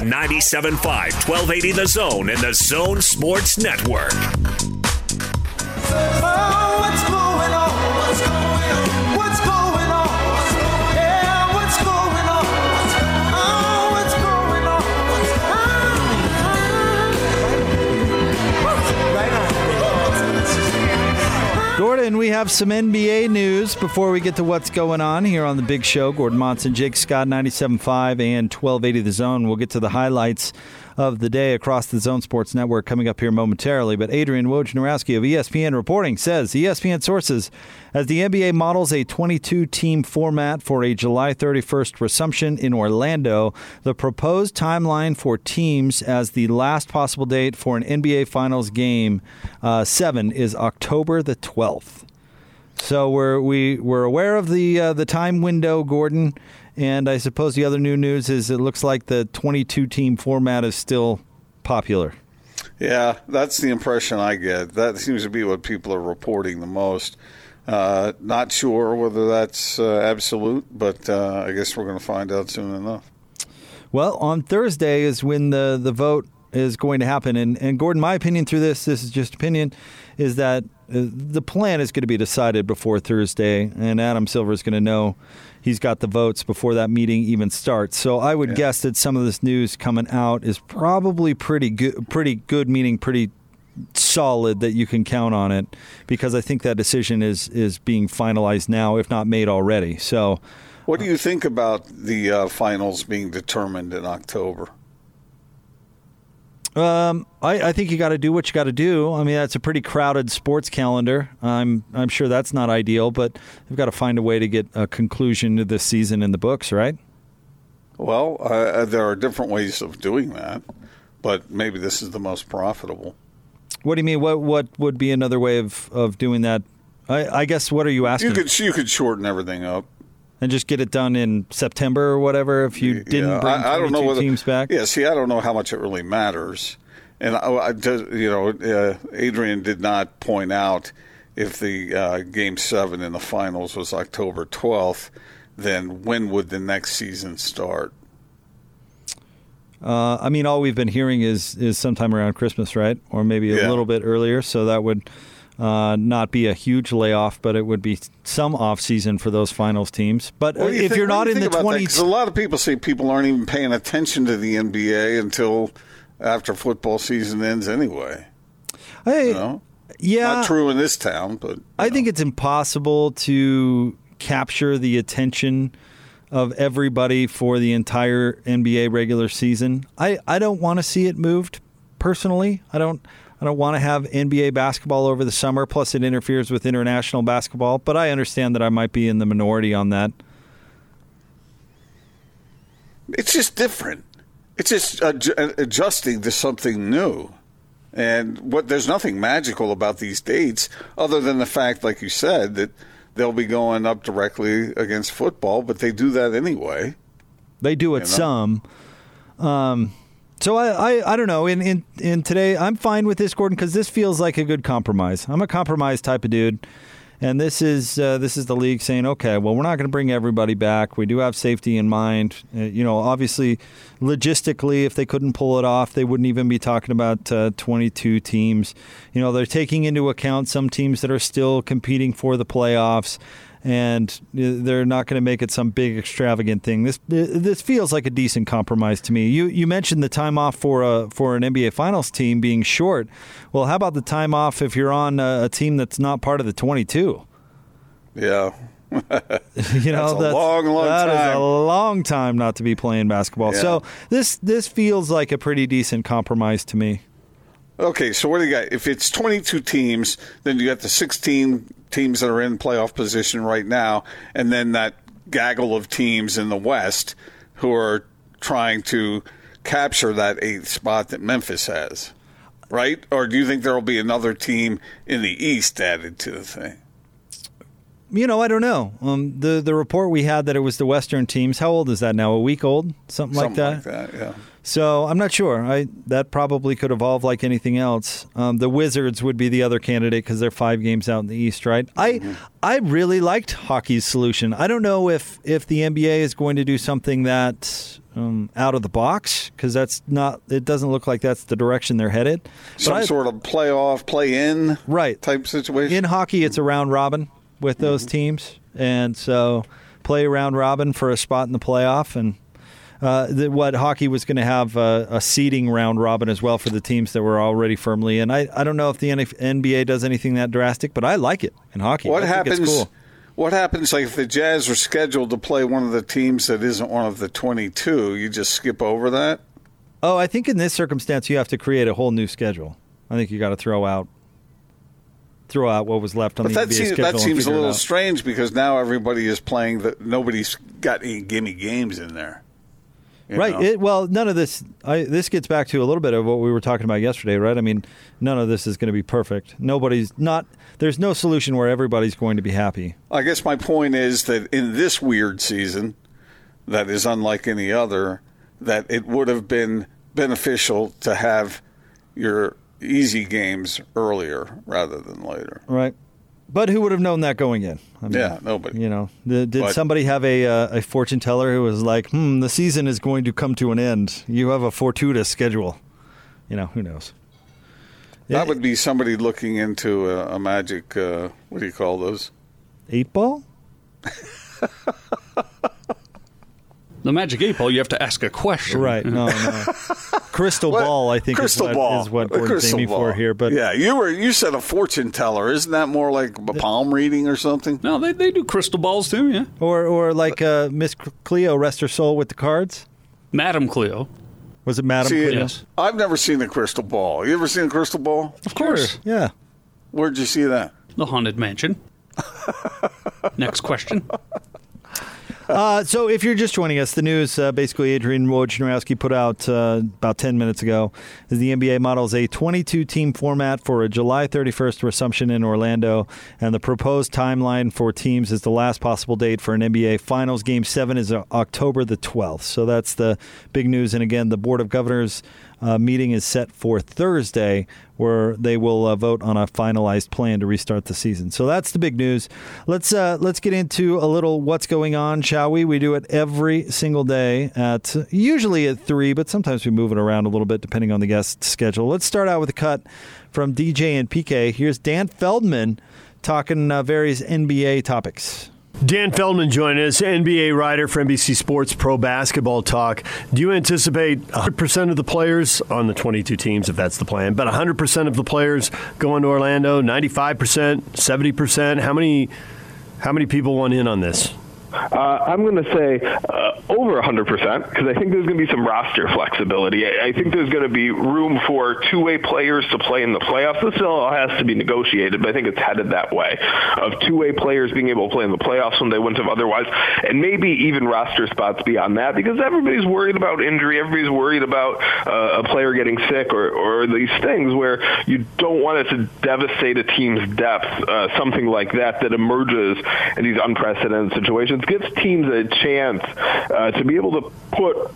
on 97.5, 1280 The Zone and The Zone Sports Network. Gordon, we have some NBA news before we get to what's going on here on the big show. Gordon Monson, Jake Scott, 97.5 and 1280 The Zone. We'll get to the highlights of the day across the Zone Sports Network coming up here momentarily. But Adrian Wojnarowski of ESPN reporting says ESPN sources as the NBA models a 22 team format for a July 31st resumption in Orlando, the proposed timeline for teams as the last possible date for an NBA Finals game uh, seven is October the 12th. So we're we we're aware of the uh, the time window, Gordon. And I suppose the other new news is it looks like the 22 team format is still popular. Yeah, that's the impression I get. That seems to be what people are reporting the most. Uh, not sure whether that's uh, absolute, but uh, I guess we're going to find out soon enough. Well, on Thursday is when the, the vote is going to happen. And, and Gordon, my opinion through this, this is just opinion, is that uh, the plan is going to be decided before Thursday, and Adam Silver is going to know he's got the votes before that meeting even starts. So I would yeah. guess that some of this news coming out is probably pretty good, pretty good, meaning pretty solid that you can count on it, because I think that decision is is being finalized now, if not made already. So. What do you think about the uh, finals being determined in October? Um, I, I, think you got to do what you got to do. I mean, that's a pretty crowded sports calendar. I'm I'm sure that's not ideal, but they've got to find a way to get a conclusion to this season in the books, right? Well, uh, there are different ways of doing that, but maybe this is the most profitable. What do you mean? What what would be another way of, of doing that? I, I guess what are you asking? You could you could shorten everything up and just get it done in September or whatever if you didn't yeah, bring I, I don't know whether, teams back? Yeah, see, I don't know how much it really matters. And I, you know, uh, Adrian did not point out if the uh, game seven in the finals was October 12th, then when would the next season start? Uh, I mean, all we've been hearing is is sometime around Christmas, right, or maybe a yeah. little bit earlier. So that would uh, not be a huge layoff, but it would be some off season for those finals teams. But you if think, you're not you in the 20, a lot of people say people aren't even paying attention to the NBA until after football season ends, anyway. Hey, you know? yeah, not true in this town, but I know. think it's impossible to capture the attention of everybody for the entire NBA regular season. I, I don't want to see it moved personally. I don't I don't want to have NBA basketball over the summer, plus it interferes with international basketball, but I understand that I might be in the minority on that. It's just different. It's just adjusting to something new. And what there's nothing magical about these dates other than the fact, like you said, that they'll be going up directly against football, but they do that anyway. They do it you know? some. Um, so I, I, I don't know. In, in in today, I'm fine with this, Gordon, because this feels like a good compromise. I'm a compromise type of dude, and this is uh, this is the league saying, okay, well, we're not going to bring everybody back. We do have safety in mind. Uh, you know, obviously, logistically, if they couldn't pull it off, they wouldn't even be talking about uh, 22 teams. You know, they're taking into account some teams that are still competing for the playoffs and uh, they're not going to make it some big extravagant thing. This this feels like a decent compromise to me. You you mentioned the time off for a for an NBA Finals team being short. Well, how about the time off if you're on a, a team that's not part of the 22? Yeah. you know, that's a long, long that time. That is a long time not to be playing basketball. Yeah. So this this feels like a pretty decent compromise to me. Okay, so what do you got? If it's 22 teams, then you got the 16 teams that are in playoff position right now, and then that gaggle of teams in the West who are trying to capture that eighth spot that Memphis has, right? Or do you think there will be another team in the East added to the thing? You know, I don't know. Um, the the report we had that it was the Western teams. How old is that now? A week old, something, something like that. Like that, yeah. So I'm not sure. I that probably could evolve like anything else. Um, the Wizards would be the other candidate because they're five games out in the East, right? Mm-hmm. I I really liked hockey's solution. I don't know if if the NBA is going to do something that um, out of the box because that's not. It doesn't look like that's the direction they're headed. Some I- sort of playoff, play in right type situation. in hockey, it's a round robin with those teams, and so play round robin for a spot in the playoff. And uh, the, what hockey was going to have uh, a seeding round robin as well for the teams that were already firmly in. I, I don't know if the NF NBA does anything that drastic, but I like it in hockey. what I happens? Cool. What happens like if the Jazz are scheduled to play one of the teams that isn't one of the twenty-two? You just skip over that. Oh, I think in this circumstance you have to create a whole new schedule. I think you got to throw out throw out what was left on But the that NBA seems schedule. that seems a little strange because now everybody is playing that nobody's got any gimme games in there. Right. It, well, none of this. I, this gets back to a little bit of what we were talking about yesterday, right? I mean, none of this is going to be perfect. Nobody's not. There's no solution where everybody's going to be happy. I guess my point is that in this weird season, that is unlike any other, that it would have been beneficial to have your easy games earlier rather than later. Right. But who would have known that going in? I mean, Yeah, nobody. You know, the, did But- somebody have a uh, a fortune teller who was like, "Hmm, the season is going to come to an end. You have a fortuitous schedule." You know, who knows? That would be somebody looking into a, a magic. Uh, what do you call those? eight ball. The magic eight ball, you have to ask a question. Right? No, no. Crystal What? ball. I think crystal is what, ball is what A Gordon's aiming ball. for here. But yeah, you were you said a fortune teller. Isn't that more like a palm reading or something? No, they, they do crystal balls too, yeah. or or like uh, Miss Cleo, rest her soul with the cards. Madam Cleo. Was it Madam See, Cleo? Yes. I've never seen a crystal ball. You ever seen a crystal ball? Of course. Yeah. Where'd you see that? The Haunted Mansion. Next question. Uh, so, if you're just joining us, the news uh, basically Adrian Wojnarowski put out uh, about 10 minutes ago is the NBA models a 22 team format for a July 31st resumption in Orlando. And the proposed timeline for teams is the last possible date for an NBA Finals Game 7 is October the 12th. So, that's the big news. And again, the Board of Governors uh, meeting is set for Thursday, where they will uh, vote on a finalized plan to restart the season. So that's the big news. Let's uh, let's get into a little what's going on, shall we? We do it every single day at usually at three, but sometimes we move it around a little bit depending on the guest schedule. Let's start out with a cut from DJ and PK. Here's Dan Feldman talking uh, various NBA topics. Dan Feldman joining us, NBA writer for NBC Sports Pro Basketball Talk. Do you anticipate 100% of the players on the 22 teams, if that's the plan, but 100% of the players going to Orlando, 95%, 70%? How many, how many people want in on this? Uh, I'm going to say uh, over 100% because I think there's going to be some roster flexibility. I, I think there's going to be room for two-way players to play in the playoffs. This all has to be negotiated, but I think it's headed that way of two-way players being able to play in the playoffs when they wouldn't have otherwise, and maybe even roster spots beyond that because everybody's worried about injury. Everybody's worried about uh, a player getting sick or, or these things where you don't want it to devastate a team's depth, uh, something like that that emerges in these unprecedented situations gives teams a chance uh, to be able to put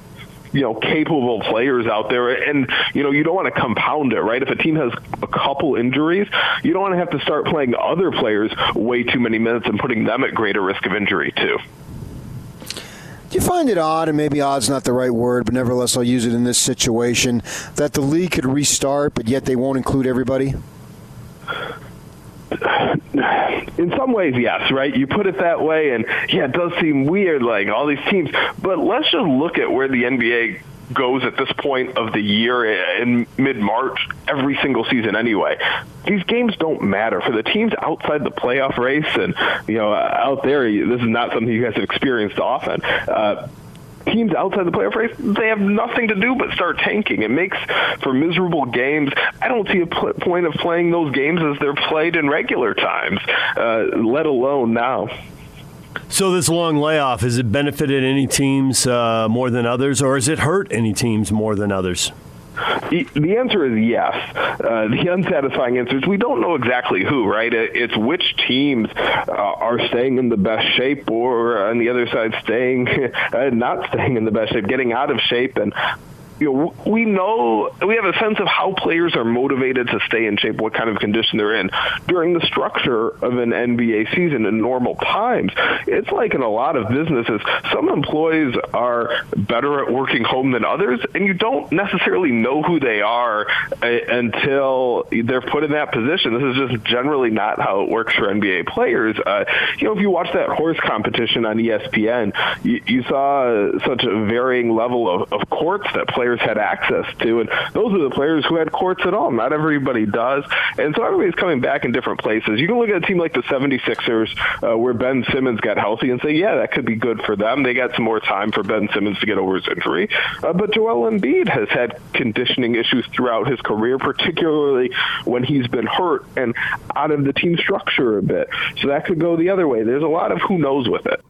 you know capable players out there. And you know you don't want to compound it right? If a team has a couple injuries you don't want to have to start playing other players way too many minutes and putting them at greater risk of injury too. Do you find it odd, and maybe odd's not the right word, but nevertheless I'll use it in this situation, that the league could restart, but yet they won't include everybody? In some ways, yes, right? You put it that way, and yeah, it does seem weird, like all these teams. But let's just look at where the NBA goes at this point of the year in mid-March every single season anyway. These games don't matter for the teams outside the playoff race and you know out there this is not something you guys have experienced often. Uh, teams outside the playoff race, they have nothing to do but start tanking. It makes for miserable games. I don't see a pl- point of playing those games as they're played in regular times, uh, let alone now. So this long layoff has it benefited any teams uh, more than others, or has it hurt any teams more than others? The answer is yes. Uh, the unsatisfying answer is we don't know exactly who, right? It- It's which teams uh, are staying in the best shape or on the other side staying, uh, not staying in the best shape, getting out of shape. And you know, we know we have a sense of how players are motivated to stay in shape, what kind of condition they're in during the structure of an NBA season in normal times. It's like in a lot of businesses, some employees are better at working home than others, and you don't necessarily know who they are uh, until they're put in that position. This is just generally not how it works for NBA players. Uh, you know, if you watch that horse competition on ESPN, you, you saw such a varying level of, of courts that players players had access to. And those are the players who had courts at all. Not everybody does. And so everybody's coming back in different places. You can look at a team like the 76ers uh, where Ben Simmons got healthy and say, yeah, that could be good for them. They got some more time for Ben Simmons to get over his injury. Uh, but Joel Embiid has had conditioning issues throughout his career, particularly when he's been hurt and out of the team structure a bit. So that could go the other way. There's a lot of who knows with it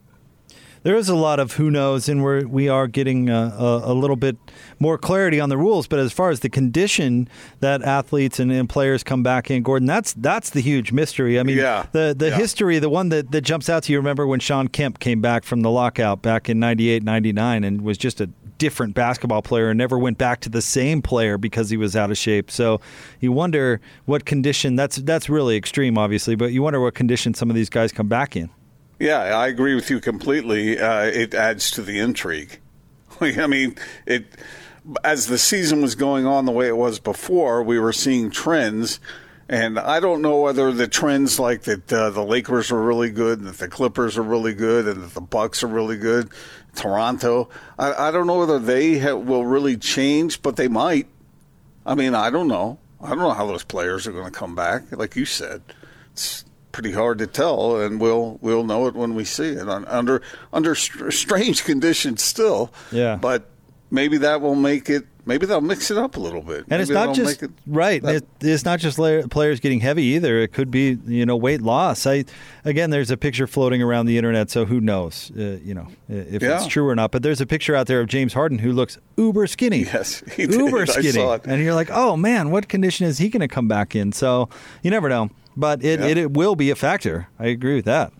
there is a lot of who knows, and we're we are getting a, a, a, little bit more clarity on the rules. But as far as the condition that athletes and, and, players come back in, Gordon, that's that's the huge mystery. I mean, yeah. the the yeah. history, the one that, that jumps out to you. Remember when Shawn Kemp came back from the lockout back in 98, 99 and was just a different basketball player and never went back to the same player because he was out of shape. So you wonder what condition. That's that's really extreme, obviously, but you wonder what condition some of these guys come back in. Yeah, I agree with you completely. Uh, it adds to the intrigue. I mean, it as the season was going on the way it was before, we were seeing trends. And I don't know whether the trends like that uh, the Lakers are really good, and that the Clippers are really good, and that the Bucks are really good, Toronto. I, I don't know whether they will really change, but they might. I mean, I don't know. I don't know how those players are going to come back. Like you said, it's pretty hard to tell, and we'll we'll know it when we see it under under strange conditions still. Yeah, but maybe that will make it. Maybe they'll mix it up a little bit. And maybe it's not just it right. That, it's not just players getting heavy either. It could be you know weight loss. I again, there's a picture floating around the internet, so who knows? Uh, you know if yeah. it's true or not. But there's a picture out there of James Harden who looks uber skinny. Yes, uber skinny. And you're like, oh man, what condition is he going to come back in? So you never know but it, yeah. it, it will be a factor. I agree with that.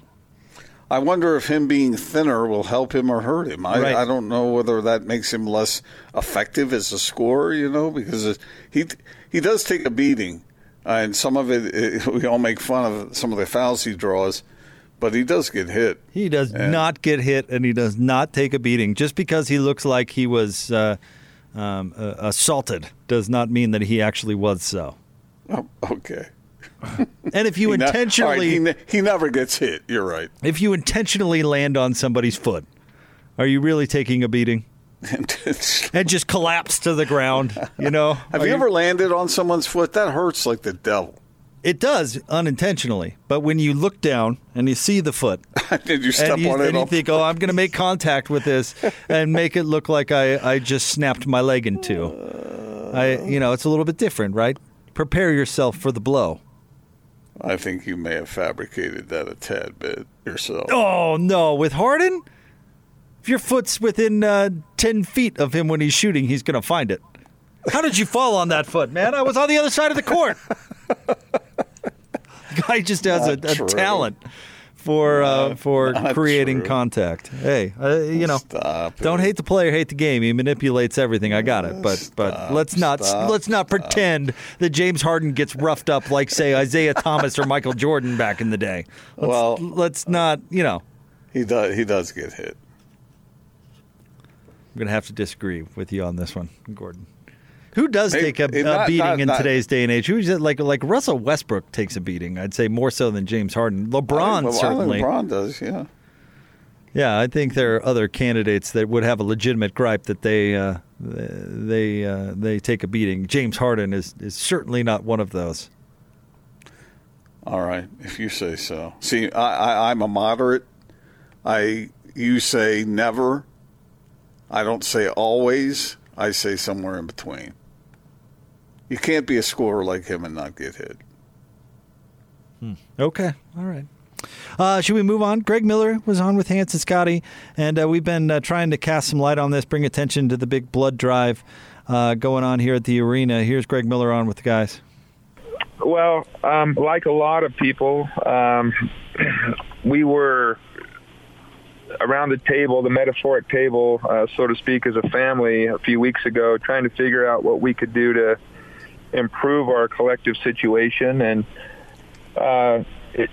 I wonder if him being thinner will help him or hurt him. I, right. I don't know whether that makes him less effective as a scorer, you know, because he he does take a beating, uh, and some of it, it, we all make fun of some of the fouls he draws, but he does get hit. He does and, not get hit, and he does not take a beating. Just because he looks like he was uh, um, uh, assaulted does not mean that he actually was so. Oh, okay. And if you he intentionally, ne- he, he never gets hit. You're right. If you intentionally land on somebody's foot, are you really taking a beating? and just collapse to the ground. You know. Have you, you ever landed on someone's foot? That hurts like the devil. It does unintentionally, but when you look down and you see the foot, did you step and you, on it? And you think, "Oh, I'm going to make contact with this and make it look like I, I just snapped my leg in two. I, you know, it's a little bit different, right? Prepare yourself for the blow. I think you may have fabricated that a tad bit yourself. Oh no, with Harden, if your foot's within uh, ten feet of him when he's shooting, he's going to find it. How did you fall on that foot, man? I was on the other side of the court. the guy just has a, a talent for uh, for creating true. contact. Hey, uh, you know, stop don't it. hate the player, hate the game. He manipulates everything. I got it, but Stop, but let's not stop, let's not pretend that James Harden gets roughed up like say Isiah Thomas or Michael Jordan back in the day. Let's, Well- let's not. You know, He does. He does get hit. I'm gonna have to disagree with you on this one, Gordon. Who does take a, a not- beating not- in not- today's day and age? Who's it- like like Russell Westbrook takes a beating? I'd say more so than James Harden. LeBron I certainly. LeBron does. Yeah. Yeah, I think there are other candidates that would have a legitimate gripe that they uh, they uh, they take a beating. James Harden is is certainly not one of those. All right, if you say so. See, I, I, I'm a moderate. I you say never. I don't say always. I say somewhere in between. You can't be a scorer like him and not get hit. Okay, all right. Uh, should we move on? Greg Miller was on with Hans and Scotty, and uh, we've been uh, trying to cast some light on this, bring attention to the big blood drive uh, going on here at the arena. Here's Greg Miller on with the guys. Well, um, like a lot of people, um, we were around the table, the metaphoric table, uh, so to speak, as a family a few weeks ago, trying to figure out what we could do to improve our collective situation. And uh, it,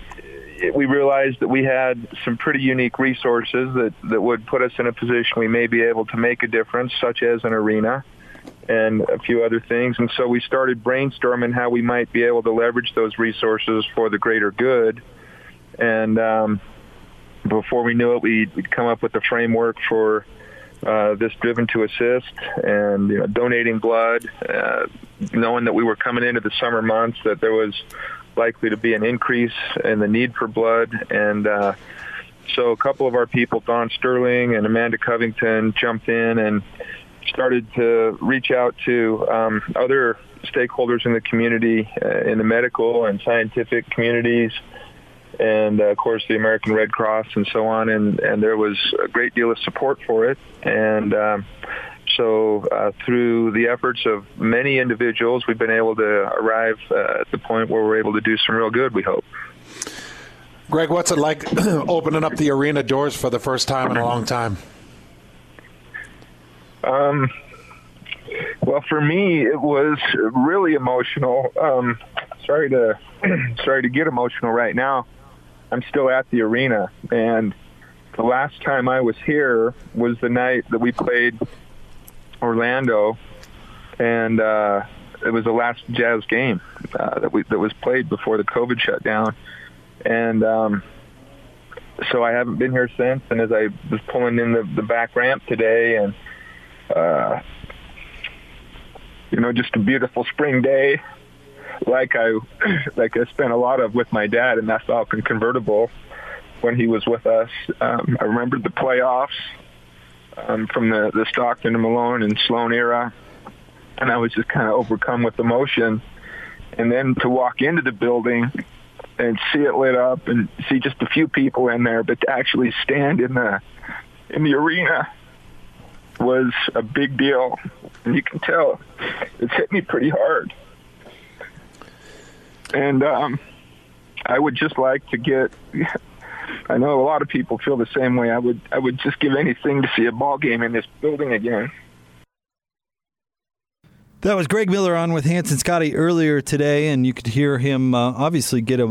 it, we realized that we had some pretty unique resources that, that would put us in a position we may be able to make a difference, such as an arena and a few other things. And so we started brainstorming how we might be able to leverage those resources for the greater good. And um, before we knew it, we'd, we'd come up with a framework for uh, this driven to assist and you know, donating blood, uh, knowing that we were coming into the summer months, that there was likely to be an increase in the need for blood. And uh, so a couple of our people, Don Sterling and Amanda Covington, jumped in and started to reach out to um, other stakeholders in the community, uh, in the medical and scientific communities, and uh, of course the American Red Cross and so on. And, and there was a great deal of support for it. And um, so uh, through the efforts of many individuals, we've been able to arrive uh, at the point where we're able to do some real good, we hope. Greg, what's it like opening up the arena doors for the first time in a long time? Um, well, for me, it was really emotional. Um, sorry to sorry to get emotional right now. I'm still at the arena, and the last time I was here was the night that we played Orlando, and uh, it was the last Jazz game uh, that we that was played before the COVID shutdown, and um, so I haven't been here since. And as I was pulling in the, the back ramp today, and uh, you know, just a beautiful spring day, like I like I spent a lot of with my dad in that Falcon convertible when he was with us. Um, I remembered the playoffs um, from the, the Stockton and Malone and Sloan era. And I was just kind of overcome with emotion. And then to walk into the building and see it lit up and see just a few people in there, but to actually stand in the in the arena was a big deal. And you can tell it's hit me pretty hard. And um, I would just like to get I know a lot of people feel the same way. I would I would just give anything to see a ball game in this building again. That was Greg Miller on with Hans and Scotty earlier today, and you could hear him uh, obviously get uh,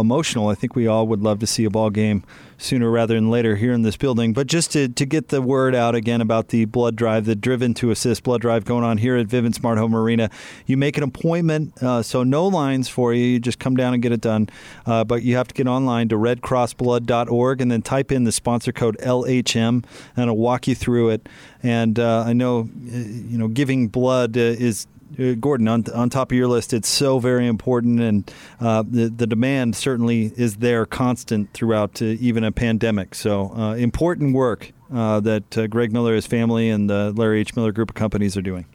emotional. I think we all would love to see a ball game sooner rather than later here in this building. But just to, to get the word out again about the blood drive, the Driven to Assist blood drive going on here at Vivint Smart Home Arena, you make an appointment, uh, so no lines for you. You just come down and get it done. Uh, but you have to get online to redcrossblood.org and then type in the sponsor code LHM, and it'll walk you through it. And uh, I know, uh, you know, giving blood is uh, Gordon, on, on top of your list, it's so very important, and uh, the the demand certainly is there, constant throughout uh, even a pandemic. So uh, important work uh, that uh, Greg Miller, his family, and the Larry H. Miller Group of companies are doing.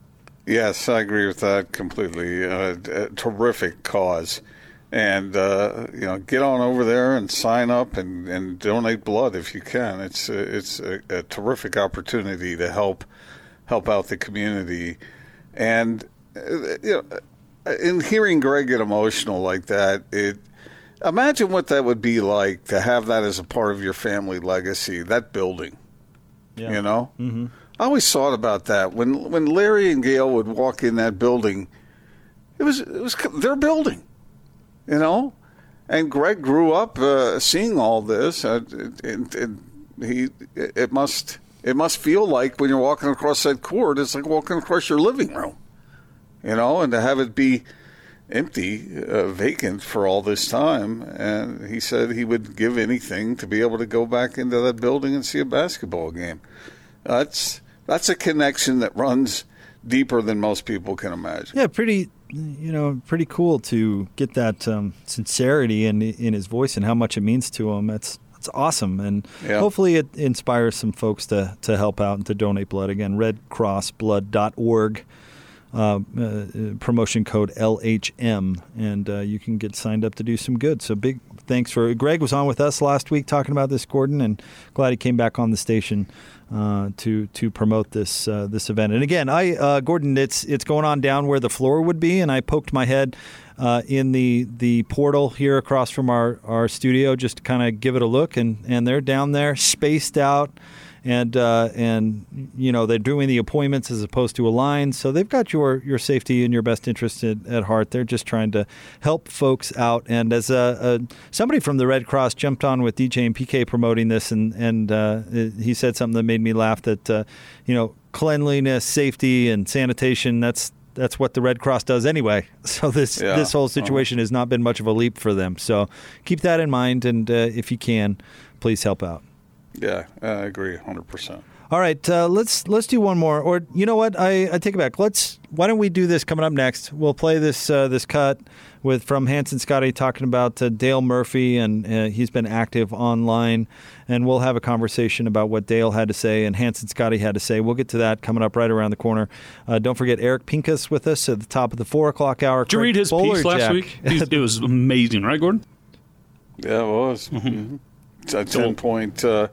Yes, I agree with that completely. terrific cause, and you know, get on over there and sign up and, and donate blood if you can. It's it's a, a terrific opportunity to help help out the community. And you know, in hearing Greg get emotional like that, it imagine what that would be like to have that as a part of your family legacy. That building, yeah. you know. Mm-hmm. I always thought about that when when Larry and Gail would walk in that building. It was it was their building, you know. And Greg grew up uh, seeing all this, uh, and, and he it must it must feel like when you're walking across that court, it's like walking across your living room you know, and to have it be empty, uh, vacant for all this time. And he said he would give anything to be able to go back into that building and see a basketball game. That's that's a connection that runs deeper than most people can imagine. Yeah, pretty. You know, pretty cool to get that um, sincerity in in his voice and how much it means to him. That's that's awesome, and yeah. hopefully it inspires some folks to to help out and to donate blood. Again, RedCrossBlood.org uh, uh, promotion code LHM, and uh, you can get signed up to do some good. So big thanks for Greg was on with us last week talking about this, Gordon, and glad he came back on the station uh, to to promote this uh, this event. And again, I uh, Gordon, it's it's going on down where the floor would be, and I poked my head in the the portal here across from our our studio, just to kind of give it a look, and and they're down there spaced out and uh, and you know they're doing the appointments as opposed to a line, so they've got your your safety and your best interest at, at heart. They're just trying to help folks out. And as a, a, somebody from the Red Cross jumped on with DJ and PK promoting this, and and uh, he said something that made me laugh. That uh, you know cleanliness, safety, and sanitation. That's that's what the Red Cross does anyway. So this Yeah. this whole situation has not been much of a leap for them. So keep that in mind, and uh, if you can, please help out. Yeah, I agree 100%. All right, uh, let's let's do one more. Or you know what? I, I take it back. Let's. Why don't we do this coming up next? We'll play this uh, this cut with from Hans and Scotty talking about uh, Dale Murphy and uh, he's been active online, and we'll have a conversation about what Dale had to say and Hans and Scotty had to say. We'll get to that coming up right around the corner. Uh, don't forget Eric Pincus with us at the top of the four o'clock hour. Did you read his piece last week? He's- it was amazing, right, Gordon? Yeah, it was. Mm-hmm. A 10 point, uh,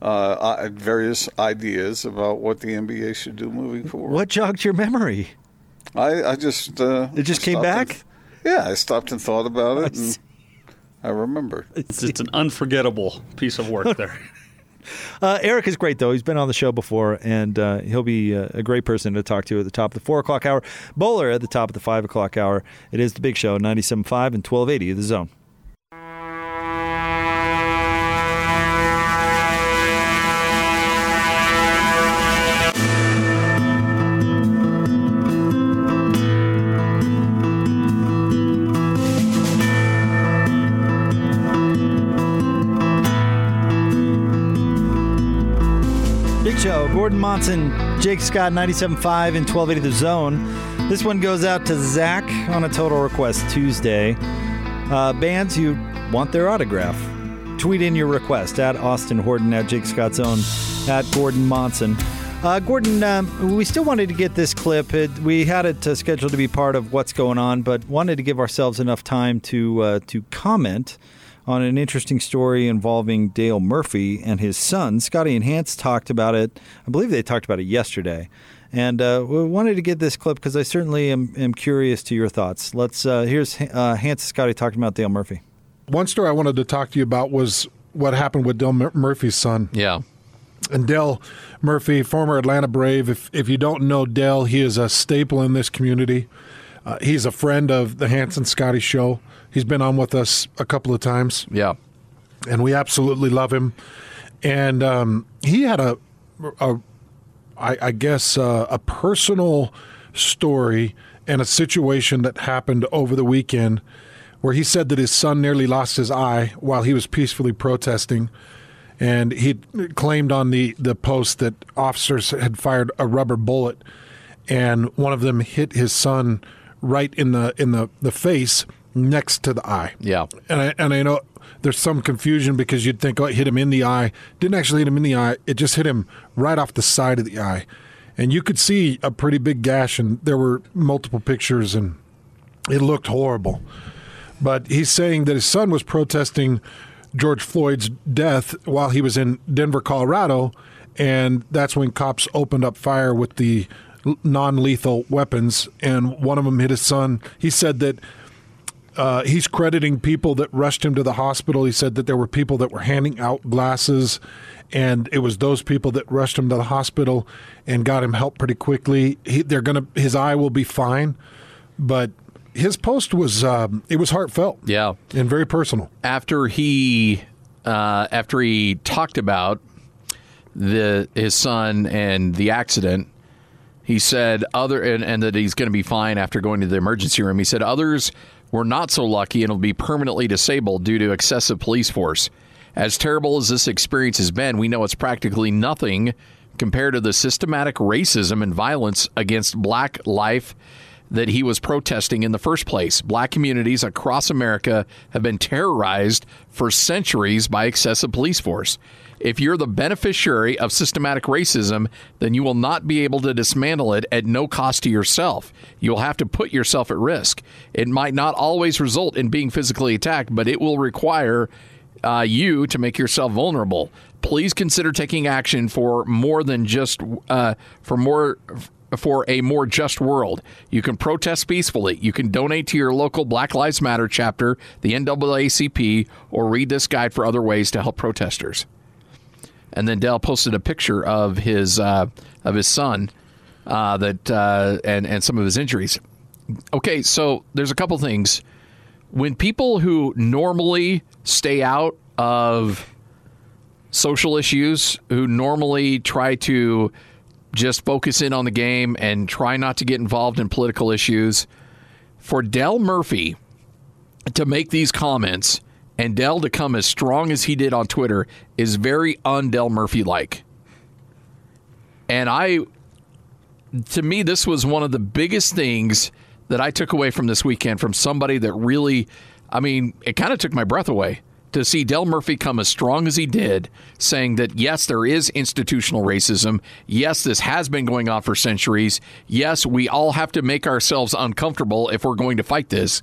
uh, various ideas about what the NBA should do moving forward. What jogged your memory? I, I just. Uh, It just came stopped and- back? yeah, I stopped and thought about it, and I remember. It's it's an unforgettable piece of work there. Uh, Eric is great, though. He's been on the show before, and uh, he'll be uh, a great person to talk to at the top of the 4 o'clock hour. Bowler at the top of the 5 o'clock hour. It is the big show, 97.5 and 1280 of The Zone. Monson, Jake Scott, 97.5 and 1280 The Zone. This one goes out to Zach on a Total Request Tuesday. Uh, bands you want their autograph. Tweet in your request at Austin Horton, at Jake Scott Zone, at Gordon Monson. Uh, Gordon, um, we still wanted to get this clip. It, we had it uh, scheduled to be part of what's going on, but wanted to give ourselves enough time to uh, to comment on an interesting story involving Dale Murphy and his son. Scotty and Hans talked about it. I believe they talked about it yesterday. And uh, we wanted to get this clip because I certainly am, am curious to your thoughts. Let's uh, here's uh, Hans and Scotty talking about Dale Murphy. One story I wanted to talk to you about was what happened with Dale Murphy's son. Yeah. And Dale Murphy, former Atlanta Brave. If if you don't know Dale, he is a staple in this community. Uh, he's a friend of the Hans and Scotty show. He's been on with us a couple of times. Yeah. And we absolutely love him. And um, he had a, a I, I guess, uh, a personal story and a situation that happened over the weekend where he said that his son nearly lost his eye while he was peacefully protesting. And he claimed on the, the post that officers had fired a rubber bullet and one of them hit his son right in the in the, the face next to the eye. Yeah. And I and I know there's some confusion because you'd think oh it hit him in the eye. Didn't actually hit him in the eye. It just hit him right off the side of the eye. And you could see a pretty big gash and there were multiple pictures and it looked horrible. But he's saying that his son was protesting George Floyd's death while he was in Denver, Colorado, and that's when cops opened up fire with the non-lethal weapons and one of them hit his son. He said that uh, he's crediting people that rushed him to the hospital. He said that there were people that were handing out glasses, and it was those people that rushed him to the hospital and got him help pretty quickly. He, they're gonna his eye will be fine, but his post was um, it was heartfelt, Yeah. and very personal. After he uh, after he talked about the his son and the accident, he said other and, and that he's going to be fine after going to the emergency room. He said others were not so lucky and will be permanently disabled due to excessive police force. As terrible as this experience has been, we know it's practically nothing compared to the systematic racism and violence against black life that he was protesting in the first place. Black communities across America have been terrorized for centuries by excessive police force. If you're the beneficiary of systematic racism, then you will not be able to dismantle it at no cost to yourself. You'll have to put yourself at risk. It might not always result in being physically attacked, but it will require uh, you to make yourself vulnerable. Please consider taking action for more than just uh, for more for a more just world. You can protest peacefully. You can donate to your local Black Lives Matter chapter, the NAACP, or read this guide for other ways to help protesters. And then Dale posted a picture of his uh, of his son uh, that uh, and and some of his injuries. Okay, so there's a couple things. When people who normally stay out of social issues, who normally try to just focus in on the game and try not to get involved in political issues, for Dale Murphy to make these comments and Dale to come as strong as he did on Twitter is very un Dale Murphy like. And I, to me, this was one of the biggest things that I took away from this weekend from somebody that really, I mean, it kind of took my breath away to see Dale Murphy come as strong as he did, saying that yes, there is institutional racism. Yes, this has been going on for centuries. Yes, we all have to make ourselves uncomfortable if we're going to fight this.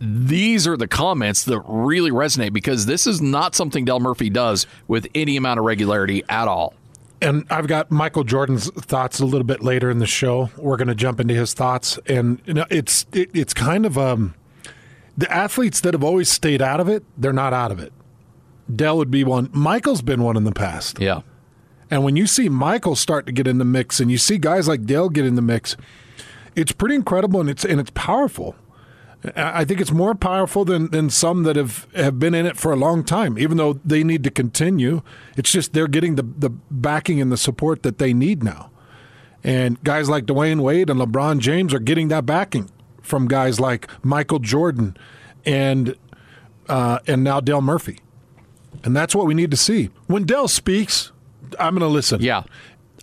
These are the comments that really resonate because this is not something Dale Murphy does with any amount of regularity at all. And I've got Michael Jordan's thoughts a little bit later in the show. We're going to jump into his thoughts, and you know, it's it, it's kind of um, the athletes that have always stayed out of it. They're not out of it. Dale would be one. Michael's been one in the past. Yeah. And when you see Michael start to get in the mix, and you see guys like Dale get in the mix, it's pretty incredible, and it's and it's powerful. I think it's more powerful than, than some that have, have been in it for a long time, even though they need to continue. It's just they're getting the, the backing and the support that they need now. And guys like Dwyane Wade and LeBron James are getting that backing from guys like Michael Jordan and uh, and now Dale Murphy. And that's what we need to see. When Dale speaks, I'm going to listen. Yeah.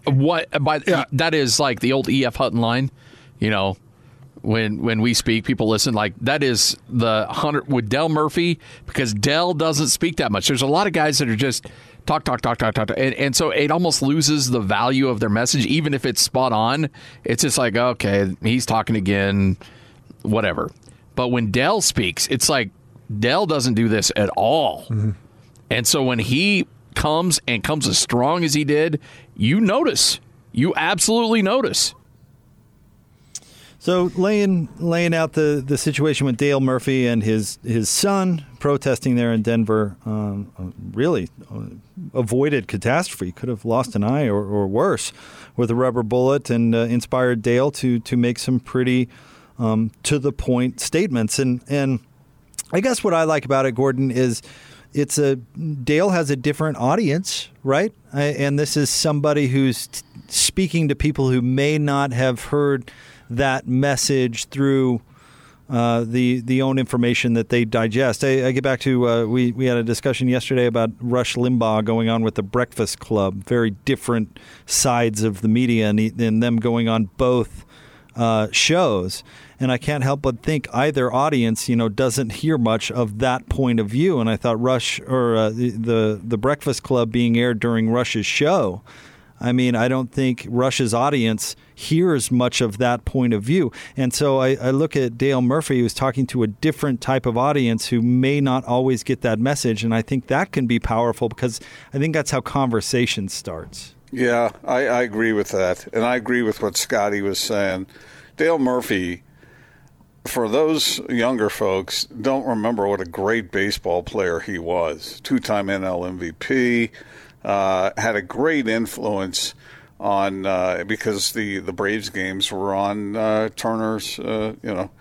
What by yeah. that is like the old EF Hutton line, you know, when when we speak, people listen. Like that is the hundred with Dale Murphy because Dale doesn't speak that much. There's a lot of guys that are just talk, talk, talk, talk, talk, and, and so it almost loses the value of their message, even if it's spot on. It's just like okay, he's talking again, whatever. But when Dale speaks, it's like Dale doesn't do this at all. Mm-hmm. And so when he comes and comes as strong as he did, you notice. You absolutely notice. So laying laying out the, the situation with Dale Murphy and his his son protesting there in Denver, um, really uh, avoided catastrophe. Could have lost an eye or, or worse with a rubber bullet, and uh, inspired Dale to to make some pretty um, to the point statements. And and I guess what I like about it, Gordon, is it's a Dale has a different audience, right? And this is somebody who's t- speaking to people who may not have heard that message through uh, the the own information that they digest. I, I get back to uh, we we had a discussion yesterday about Rush Limbaugh going on with the Breakfast Club. Very different sides of the media and, and them going on both uh, shows. And I can't help but think either audience, you know, doesn't hear much of that point of view. And I thought Rush or uh, the, the the Breakfast Club being aired during Rush's show I mean, I don't think Rush's audience hears much of that point of view. And so I, I, look at Dale Murphy, who's talking to a different type of audience who may not always get that message. And I think that can be powerful because I think that's how conversation starts. Yeah, I, I agree with that. And I agree with what Scotty was saying. Dale Murphy, for those younger folks, don't remember what a great baseball player he was. Two time NL MVP uh, had a great influence on uh, because the the Braves games were on uh, Turner's, uh, you know,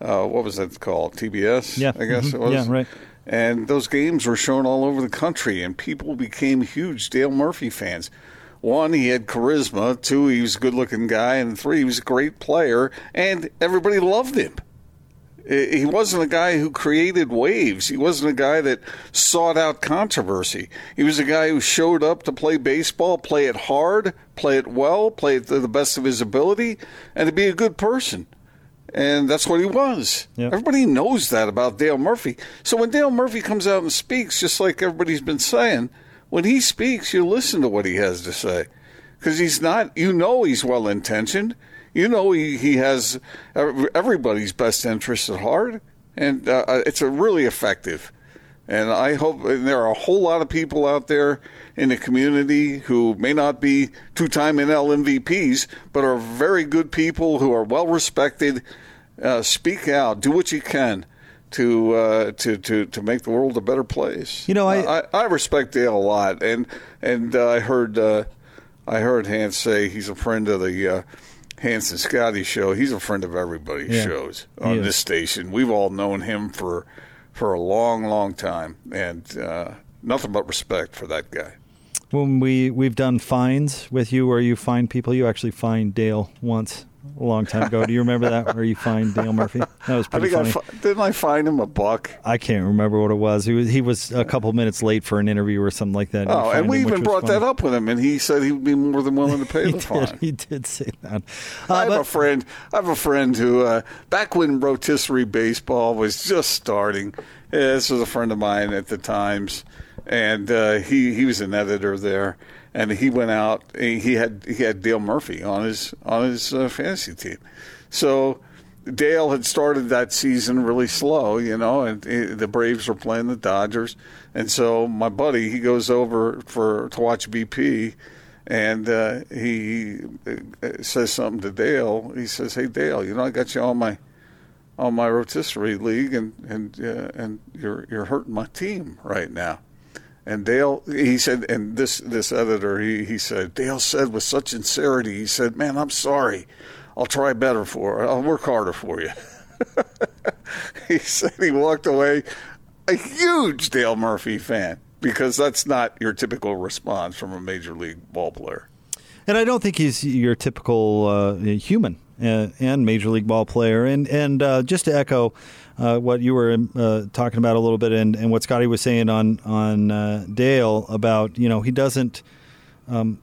uh, what was that called? TBS, yeah, I guess mm-hmm. it was. Yeah, right. And those games were shown all over the country, and people became huge Dale Murphy fans. One, he had charisma. Two, he was a good-looking guy, and three, he was a great player, and everybody loved him he wasn't a guy who created waves. He wasn't a guy that sought out controversy. He was a guy who showed up to play baseball, play it hard, play it well, play it to the best of his ability, and to be a good person. And that's what he was. Yep. Everybody knows that about Dale Murphy. So when Dale Murphy comes out and speaks, just like everybody's been saying, when he speaks, you listen to what he has to say. Because he's not, you know, he's well intentioned you know he, he has everybody's best interest at heart, and uh, uh, it's a really effective. And I hope and there are a whole lot of people out there in the community who may not be two-time NL MVPs, but are very good people who are well respected. Uh, speak out, do what you can to uh, to to to make the world a better place. You know, I- I, I respect Dale a lot, and and uh, I heard uh, I heard Hans say he's a friend of the uh, Hans and Scotty show. He's a friend of everybody's Yeah. shows on this station. We've all known him for for a long, long time, and uh, nothing but respect for that guy. When we we've done finds with you, where you find people, you actually find Dale once a long time ago. Do you remember that? Where you find Dale Murphy? That was I pretty I funny. fi- didn't I find him a buck. I can't remember what it was. He was he was a couple minutes late for an interview or something like that. Oh, and we him, even brought that up with him, and he said he would be more than willing to pay He the did, fine. he did say that. I Uh, have a friend. I have a friend who, uh, back when rotisserie baseball was just starting, uh, this was a friend of mine at the Times, and uh, he he was an editor there, and he went out. He had he had Dale Murphy on his on his uh, fantasy team, so. Dale had started that season really slow, you know, and uh, the Braves were playing the Dodgers, and so my buddy he goes over for to watch BP, and uh, he uh, says something to Dale. He says, "Hey Dale, you know I got you on my on my rotisserie league, and and uh, and you're you're hurting my team right now." And Dale, he said, and this this editor, he he said, Dale said with such sincerity, he said, "Man, I'm sorry. I'll try better for. I'll work harder for you." he said he walked away a huge Dale Murphy fan because that's not your typical response from a major league ball player. And I don't think he's your typical uh, human uh, and major league ball player. And and uh, just to echo uh, what you were uh, talking about a little bit, and, and what Scotty was saying on on uh, Dale about you know he doesn't. Um,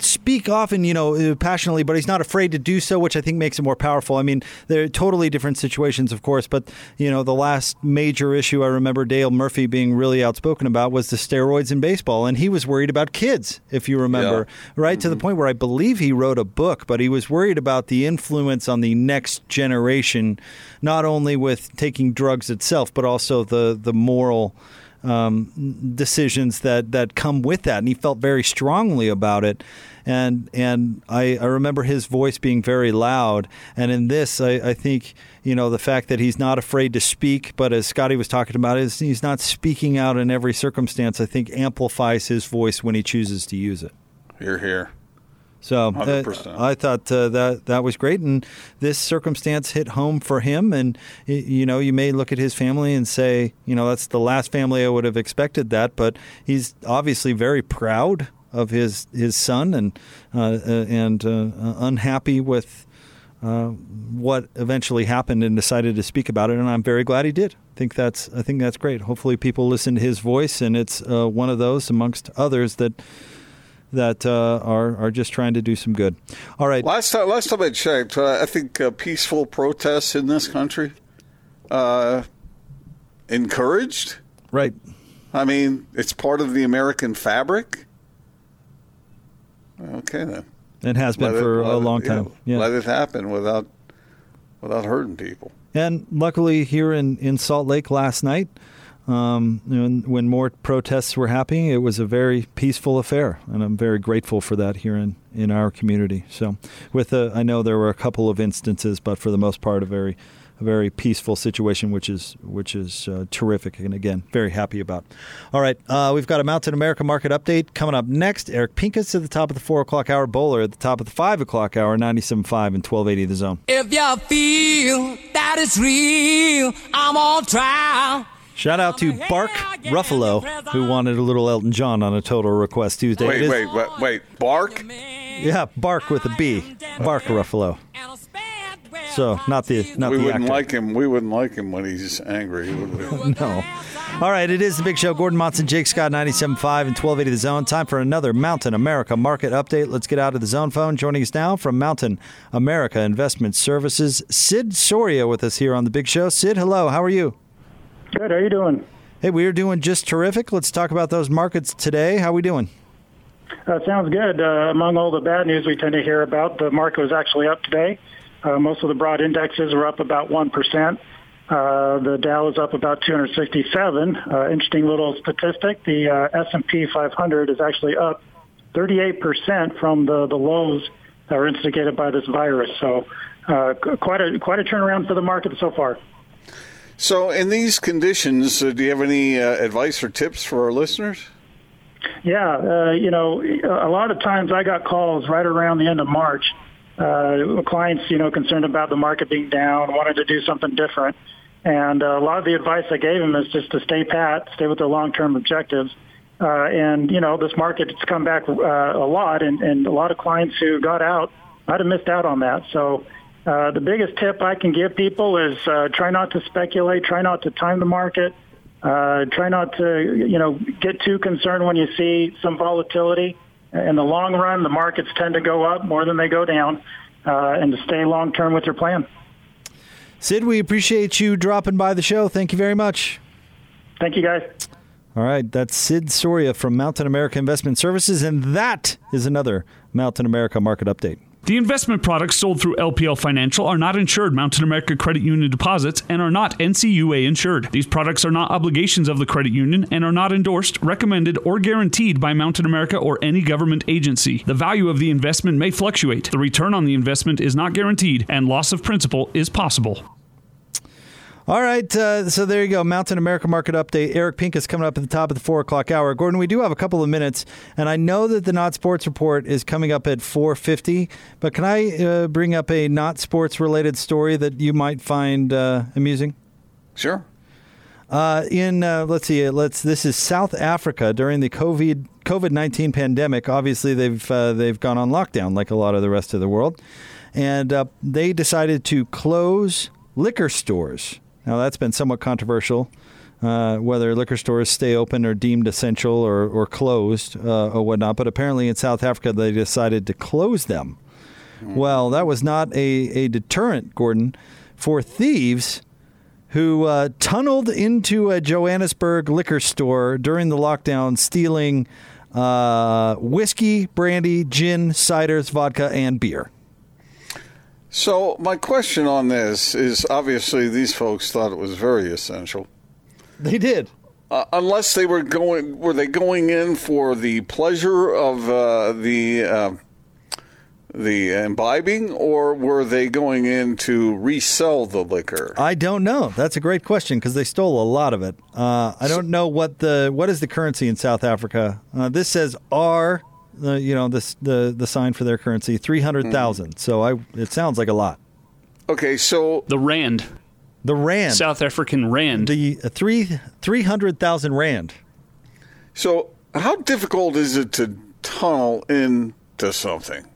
Speak often, you know, uh, passionately, but he's not afraid to do so, which I think makes it more powerful. I mean, they're totally different situations, of course, but you know, the last major issue I remember Dale Murphy being really outspoken about was the steroids in baseball, and he was worried about kids, if you remember, right? To the mm-hmm. point where I believe he wrote a book, but he was worried about the influence on the next generation, not only with taking drugs itself, but also the the moral um, decisions that, that come with that, and he felt very strongly about it. And and I, I remember his voice being very loud. And in this, I, I think you know the fact that he's not afraid to speak, but as Scotty was talking about, is he's not speaking out in every circumstance. I think amplifies his voice when he chooses to use it. Here, here. So uh, I thought uh, that that was great, and this circumstance hit home for him. And you know, you may look at his family and say, you know, that's the last family I would have expected that, but he's obviously very proud of his his son, and uh, uh, and uh, uh, unhappy with. Uh, what eventually happened and decided to speak about it, and I'm very glad he did. I think that's I think that's great. Hopefully, people listen to his voice, and it's uh, one of those amongst others that that uh, are are just trying to do some good. All right. Last time, last time I checked, uh, I think uh, peaceful protests in this country uh, encouraged. Right. I mean, it's part of the American fabric. Okay, then. It has been Let for let a long you time. know, yeah. Let it happen without without hurting people. And luckily, here in, in Salt Lake last night, um, when, more protests were happening, it was a very peaceful affair, and I'm very grateful for that here in, in our community. So, with a, I know there were a couple of instances, but for the most part, a very a very peaceful situation, which is which is uh, terrific, and again, very happy about. All right, uh, we've got a Mountain America market update coming up next. Eric Pincus at the top of the four o'clock hour, Bowler at the top of the five o'clock hour, 97.5 and 1280 the zone. If you feel that it's real, I'm on trial. Shout out to Bark Ruffalo, who wanted a little Elton John on a total request Tuesday. Wait, wait, wait, wait. Bark? Yeah, Bark with a B. Bark Ruffalo. So not the not we the wouldn't actor. like him. We wouldn't like him when he's angry. Would we? no. All right, it is the big show. Gordon Monson, Jake Scott, 97.5 and 1280 The Zone. Time for another Mountain America market update. Let's get out of the zone phone. Joining us now from Mountain America Investment Services, Sid Soria with us here on the big show. Sid, hello. How are you? Good. How are you doing? Hey, we are doing just terrific. Let's talk about those markets today. How are we doing? Uh, sounds good. Uh, among all the bad news we tend to hear about, the market was actually up today. Uh, most of the broad indexes were up about 1%. Uh, the Dow is up about 267. Uh, interesting little statistic: the uh, S&P 500 is actually up 38 percent from the the lows that were instigated by this virus. So, uh, quite a quite a turnaround for the market so far. So, in these conditions, uh, do you have any uh, advice or tips for our listeners? Yeah, uh, you know, a lot of times I got calls right around the end of March. Uh, clients, you know, concerned about the market being down, wanted to do something different. And uh, a lot of the advice I gave them is just to stay pat, stay with their long-term objectives. Uh, and, you know, this market has come back uh, a lot, and, and a lot of clients who got out might have missed out on that. So uh, the biggest tip I can give people is uh, try not to speculate, try not to time the market, uh, try not to, you know, get too concerned when you see some volatility. In the long run, the markets tend to go up more than they go down, uh, and to stay long term with your plan. Sid, we appreciate you dropping by the show. Thank you very much. Thank you, guys. All right, that's Sid Soria from Mountain America Investment Services, and that is another Mountain America market update. The investment products sold through LPL Financial are not insured Mountain America Credit Union deposits and are not NCUA insured. These products are not obligations of the credit union and are not endorsed, recommended, or guaranteed by Mountain America or any government agency. The value of the investment may fluctuate. The return on the investment is not guaranteed, and loss of principal is possible. All right, uh, so there you go. Mountain America Market Update. Eric Pincus coming up at the top of the four o'clock hour. Gordon, we do have a couple of minutes, and I know that the Not Sports Report is coming up at four fifty. But can I uh, bring up a not sports related story that you might find uh, amusing? Sure. Uh, in uh, let's see, let's. This is South Africa during the COVID COVID nineteen pandemic. Obviously, they've uh, they've gone on lockdown like a lot of the rest of the world, and they decided to close liquor stores. Now, that's been somewhat controversial. Uh, whether liquor stores stay open or deemed essential or, or closed uh, or whatnot. But apparently in South Africa, they decided to close them. Well, that was not a, a deterrent, Gordon, for thieves who uh, tunneled into a Johannesburg liquor store during the lockdown, stealing uh, whiskey, brandy, gin, ciders, vodka, and beer. So my question on this is obviously these folks thought it was very essential. They did. Uh, unless they were going, were they going in for the pleasure of uh, the uh, the imbibing, or were they going in to resell the liquor? I don't know. That's a great question because they stole a lot of it. Uh, I don't know what the what is the currency in South Africa. Uh, this says R the you know this the the sign for their currency three hundred thousand. Mm. So I it sounds like a lot. Okay, so the rand, the rand, South African rand, the uh, three three hundred thousand rand. So how difficult is it to tunnel into something?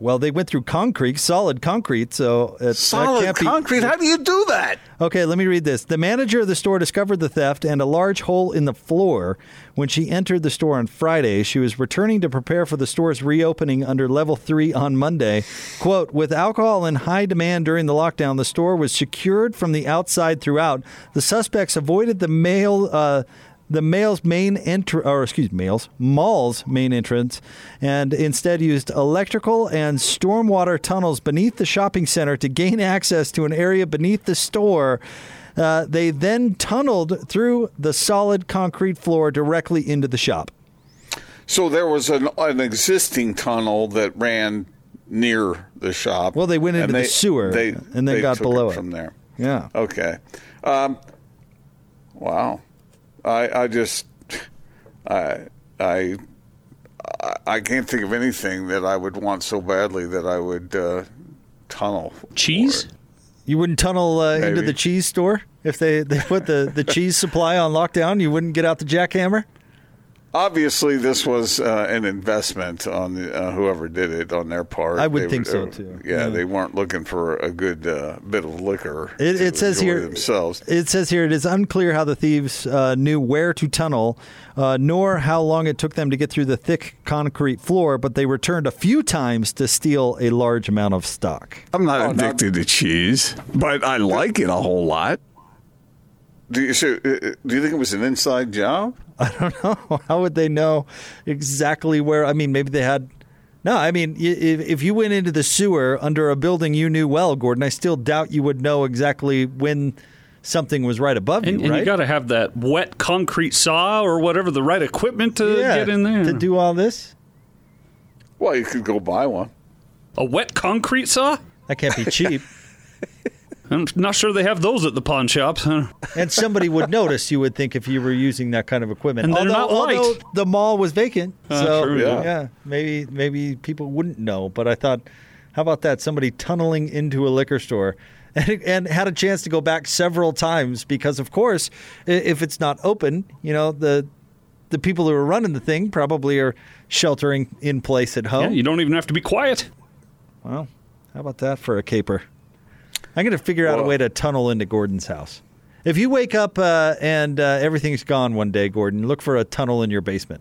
Well, they went through concrete, solid concrete. So it's solid concrete. Be, How do you do that? Okay, let me read this. The manager of the store discovered the theft and a large hole in the floor when she entered the store on Friday. She was returning to prepare for the store's reopening under level three on Monday. "Quote: With alcohol in high demand during the lockdown, the store was secured from the outside throughout. The suspects avoided the mail." Uh, the male's main entrance, or excuse me, male's mall's main entrance, and instead used electrical and stormwater tunnels beneath the shopping center to gain access to an area beneath the store. Uh, they then tunneled through the solid concrete floor directly into the shop. So there was an, an existing tunnel that ran near the shop. Well, they went into they, the sewer they, and then they got below it from there. Yeah. Okay. Um, wow. I, I just, I, I, I can't think of anything that I would want so badly that I would uh, tunnel. Cheese? For. You wouldn't tunnel uh, into the cheese store if they, they put the, the cheese supply on lockdown. You wouldn't get out the jackhammer. Obviously, this was uh, an investment on the, uh, whoever did it on their part. I would they think were, so too. Yeah, yeah, they weren't looking for a good uh, bit of liquor. It, it says here themselves. It says here it is unclear how the thieves uh, knew where to tunnel, uh, nor how long it took them to get through the thick concrete floor. But they returned a few times to steal a large amount of stock. I'm not oh, addicted no. to cheese, but I like it a whole lot. Do you, so, uh, do you think it was an inside job? I don't know. How would they know exactly where? I mean, maybe they had. No, I mean, if, if you went into the sewer under a building you knew well, Gordon, I still doubt you would know exactly when something was right above And, you, and right? you got to have that wet concrete saw or whatever, the right equipment to Yeah, get in there. to do all this. Well, you could go buy one. A wet concrete saw? That can't be cheap. I'm not sure they have those at the pawn shops. huh? and somebody would notice. You would think if you were using that kind of equipment. And they're although, not light. although the mall was vacant, Uh, so true, yeah. yeah. maybe maybe people wouldn't know. But I thought, how about that? Somebody tunneling into a liquor store. And, and had a chance to go back several times because, of course, if it's not open, you know the the people who are running the thing probably are sheltering in place at home. Yeah, you don't even have to be quiet. Well, how about that for a caper? I'm going to figure out a way to tunnel into Gordon's house. If you wake up uh, and uh, everything's gone one day, Gordon, look for a tunnel in your basement.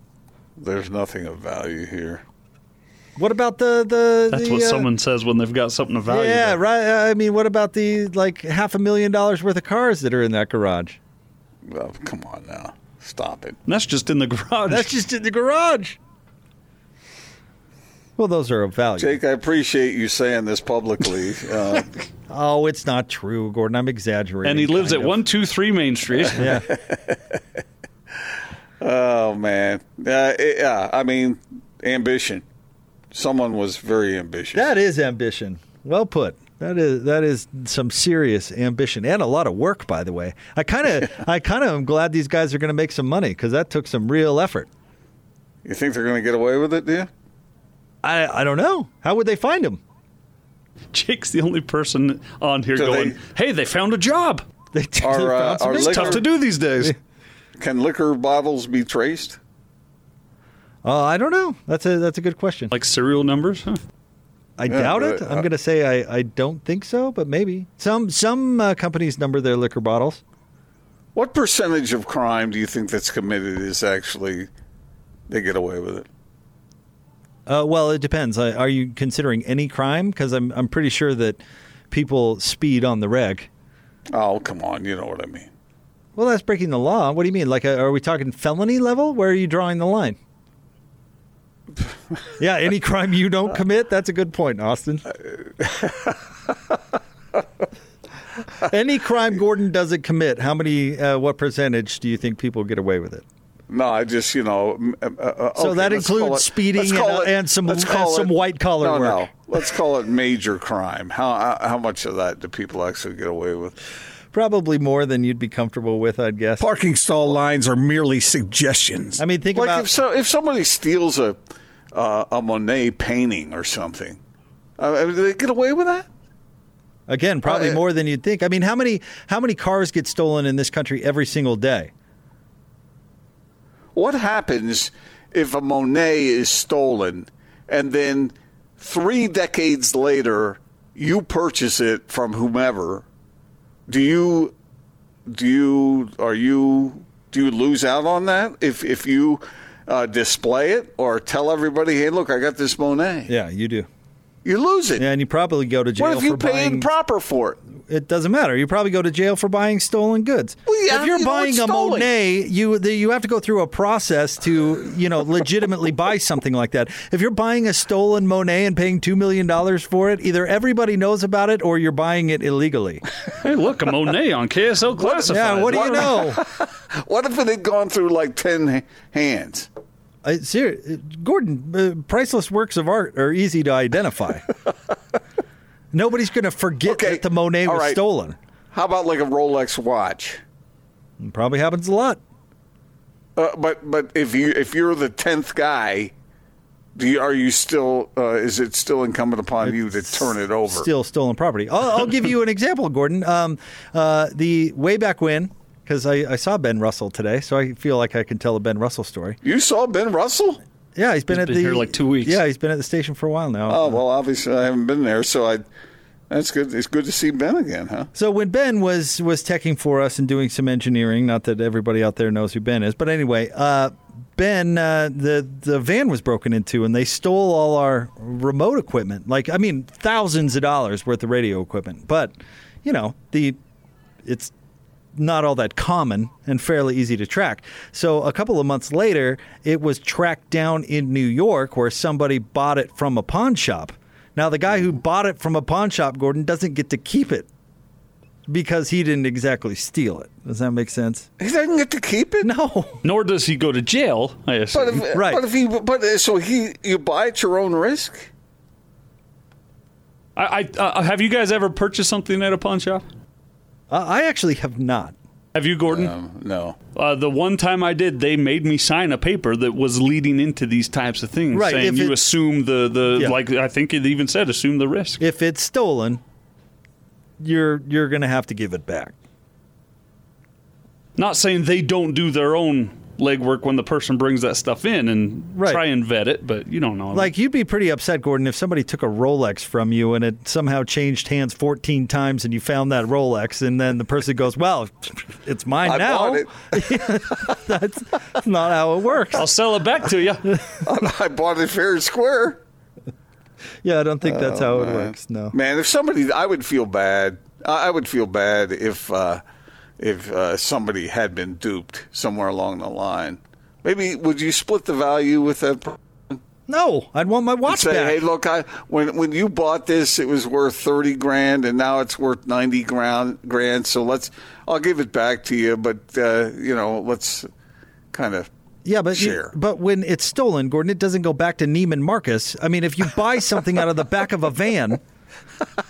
There's nothing of value here. What about the the? That's the, what uh, someone says when they've got something of value. Yeah, there. right. I mean, what about the like half a million dollars worth of cars that are in that garage? Well, come on now. Stop it. That's just in the garage. That's just in the garage. Well, those are of value. Jake, I appreciate you saying this publicly. Uh, Oh, it's not true, Gordon. I'm exaggerating. and he lives at of. 123 Main Street. Yeah. oh man, uh, it- yeah. I mean, ambition. Someone was very ambitious. That is ambition. Well put. That is that is some serious ambition and a lot of work, by the way. I kind of I kind of am glad these guys are going to make some money because that took some real effort. You think they're going to get away with it? Do you? I I don't know how would they find him. Jake's the only person on here Do going, they- "Hey, they found a job." They, Are, they uh, found some are big liquor- Tough to do these days. Can liquor bottles be traced? Uh, I don't know. That's a that's a good question. Like serial numbers? Huh? I Yeah, doubt it. but, I'm uh, going to say I, I don't think so, but maybe some some uh, companies number their liquor bottles. What percentage of crime do you think that's committed is actually they get away with it? Uh, well, it depends. Are you considering any crime? Because I'm I'm pretty sure that people speed on the reg. Oh, come on, you know what I mean. Well, that's breaking the law. What do you mean? Like, uh, are we talking felony level? Where are you drawing the line? yeah, any crime you don't commit. That's a good point, Austin. any crime Gordon doesn't commit, how many? Uh, what percentage do you think people get away with it? No, I just you know. m- uh, uh, So okay, that includes it- speeding let's and- it- and some- and call some it- white-collar no, work. No, let's call it major crime. How how how much of that do people actually get away with? Probably more than you'd be comfortable with, I'd guess. Parking stall lines are merely suggestions. I mean, think like about if so, if somebody steals a uh, a Monet painting or something, uh, do they get away with that? Again, probably Uh, more than you'd think. I mean, how many how many cars get stolen in this country every single day? What happens if a Monet is stolen and then three decades later you purchase it from whomever? Do you do you are you do you lose out on that if if you uh, display it or tell everybody, hey, look, I got this Monet? Yeah, you do. You lose it. Yeah, and you probably go to jail what if you paid buying. proper for it? It doesn't matter. You probably go to jail for buying stolen goods. Well, yeah, if you're you buying a stolen. Monet, you the, you have to go through a process to you know legitimately buy something like that. If you're buying a stolen Monet and paying two million dollars for it, either everybody knows about it or you're buying it illegally. Hey, look, a Monet on KSL Classified. yeah, what do you know? What if it had gone through like ten hands? I, ser- Gordon, uh, priceless works of art are easy to identify. Nobody's going to forget Okay, that the Monet all was right. stolen. How about like a Rolex watch? It probably happens a lot. Uh, but but if you if you're the tenth guy, do you, are you still uh, is it still incumbent upon you to turn it over? Still stolen property. I'll, I'll give you an example, Gordon. Um, uh, the way back when, because I, I saw Ben Russell today, so I feel like I can tell a Ben Russell story. You saw Ben Russell? Yeah, he's been He's at been the here like two weeks. Yeah, he's been at the station for a while now. Oh well, obviously I haven't been there, so I. That's good. It's good to see Ben again, huh? So when Ben was was teching for us and doing some engineering, not that everybody out there knows who Ben is, but anyway, uh, Ben, uh, the the van was broken into and they stole all our remote equipment. Like I mean, thousands of dollars worth of radio equipment. But you know, the it's not all that common and fairly easy to track. So a couple of months later, it was tracked down in New York where somebody bought it from a pawn shop. Now the guy who bought it from a pawn shop, Gordon, doesn't get to keep it. because he didn't exactly steal it. Does that make sense? He doesn't get to keep it. No. Nor does he go to jail. I But assume. if, but if he, but uh, so he, you buy at your own risk. I, I uh, have you guys ever purchased something at a pawn shop? Uh, I actually have not. Have you, Gordon? Um, no. Uh, the one time I did, they made me sign a paper that was leading into these types of things, Right, saying you it- assume the the Yeah. like. I think it even said assume the risk. If it's stolen, you're you're going to have to give it back. Not saying they don't do their own legwork when the person brings that stuff in and Right. try and vet it, but you don't know. Like you'd be pretty upset, Gordon, if somebody took a Rolex from you and it somehow changed hands 14 times and you found that Rolex and then the person goes, "Well, it's mine I now." bought it. That's not how it works. I'll sell it back to you. I bought it fair and square. Yeah, I don't think that's how it man. works. No. Man, if somebody, I would feel bad. I I would feel bad if uh, if uh, somebody had been duped somewhere along the line. Maybe would you split the value with that? person? No, I'd want my watch say, back. hey, look, I when when you bought this, it was worth thirty grand, and now it's worth ninety grand. Grand, so let's, I'll give it back to you, but uh, you know, let's kind of Yeah, but you- share. but when it's stolen, Gordon, it doesn't go back to Neiman Marcus. I mean, if you buy something out of the back of a van,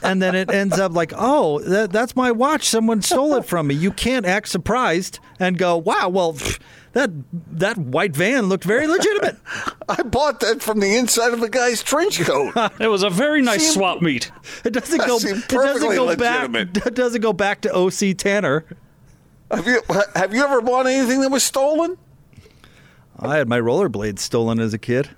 and then it ends up like, oh, that, that's my watch. Someone stole it from me. You can't act surprised and go, wow, well, pff, that that white van looked very legitimate. I bought that from the inside of a guy's trench coat. It was a very nice Seemed- swap meet. It doesn't go. It doesn't go back. It doesn't go back to OC Tanner. have you have you ever bought anything that was stolen? I had my rollerblades stolen as a kid.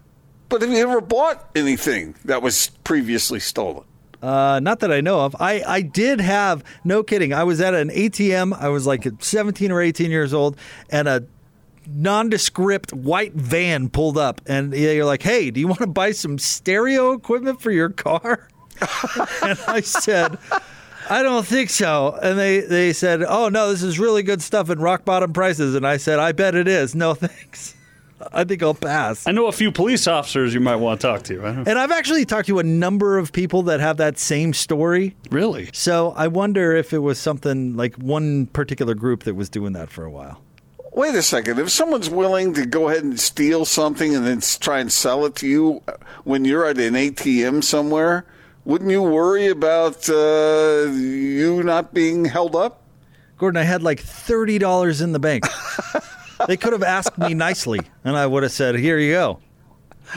But have you ever bought anything that was previously stolen? Uh, not that I know of. I, I did have, no kidding. I was at an ATM. I was like 17 or 18 years old, and a nondescript white van pulled up. And you're like, hey, do you want to buy some stereo equipment for your car? and I said, I don't think so. And they, they said, oh, no, this is really good stuff at rock bottom prices. And I said, I bet it is. No, thanks. I think I'll pass. I know a few police officers you might want to talk to. I And I've actually talked to a number of people that have that same story. Really? So I wonder if it was something like one particular group that was doing that for a while. Wait a second. If someone's willing to go ahead and steal something and then try and sell it to you when you're at an ATM somewhere, wouldn't you worry about uh, you not being held up? Gordon, I had like $30 in the bank. they could have asked me nicely, and I would have said, Here you go.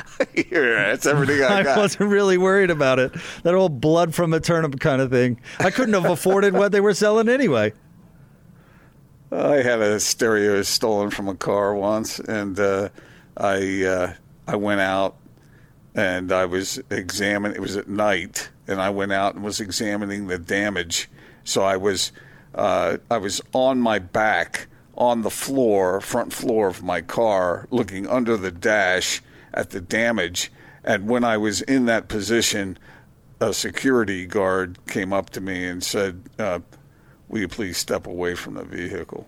Here, that's everything I I got. wasn't really worried about it. That old blood from a turnip kind of thing. I couldn't have afforded what they were selling anyway. I had a stereo stolen from a car once, and uh, I uh, I went out and I was examining. It was at night, and I went out and was examining the damage. So I was uh, I was on my back on the floor, front floor of my car, looking under the dash at the damage. And when I was in that position, a security guard came up to me and said, uh, Will you please step away from the vehicle?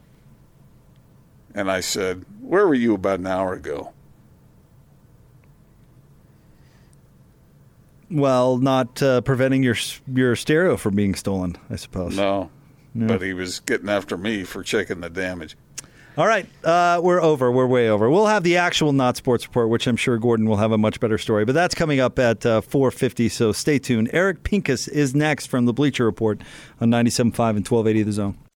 And I said, Where were you about an hour ago? Well, not uh, preventing your your stereo from being stolen, I suppose. No. Yeah. But he was getting after me for checking the damage. All right, uh, we're over. We're way over. We'll have the actual not sports report, which I'm sure Gordon will have a much better story. But that's coming up at uh, 4:50. So stay tuned. Eric Pincus is next from the Bleacher Report on 97.5 and 1280 The Zone.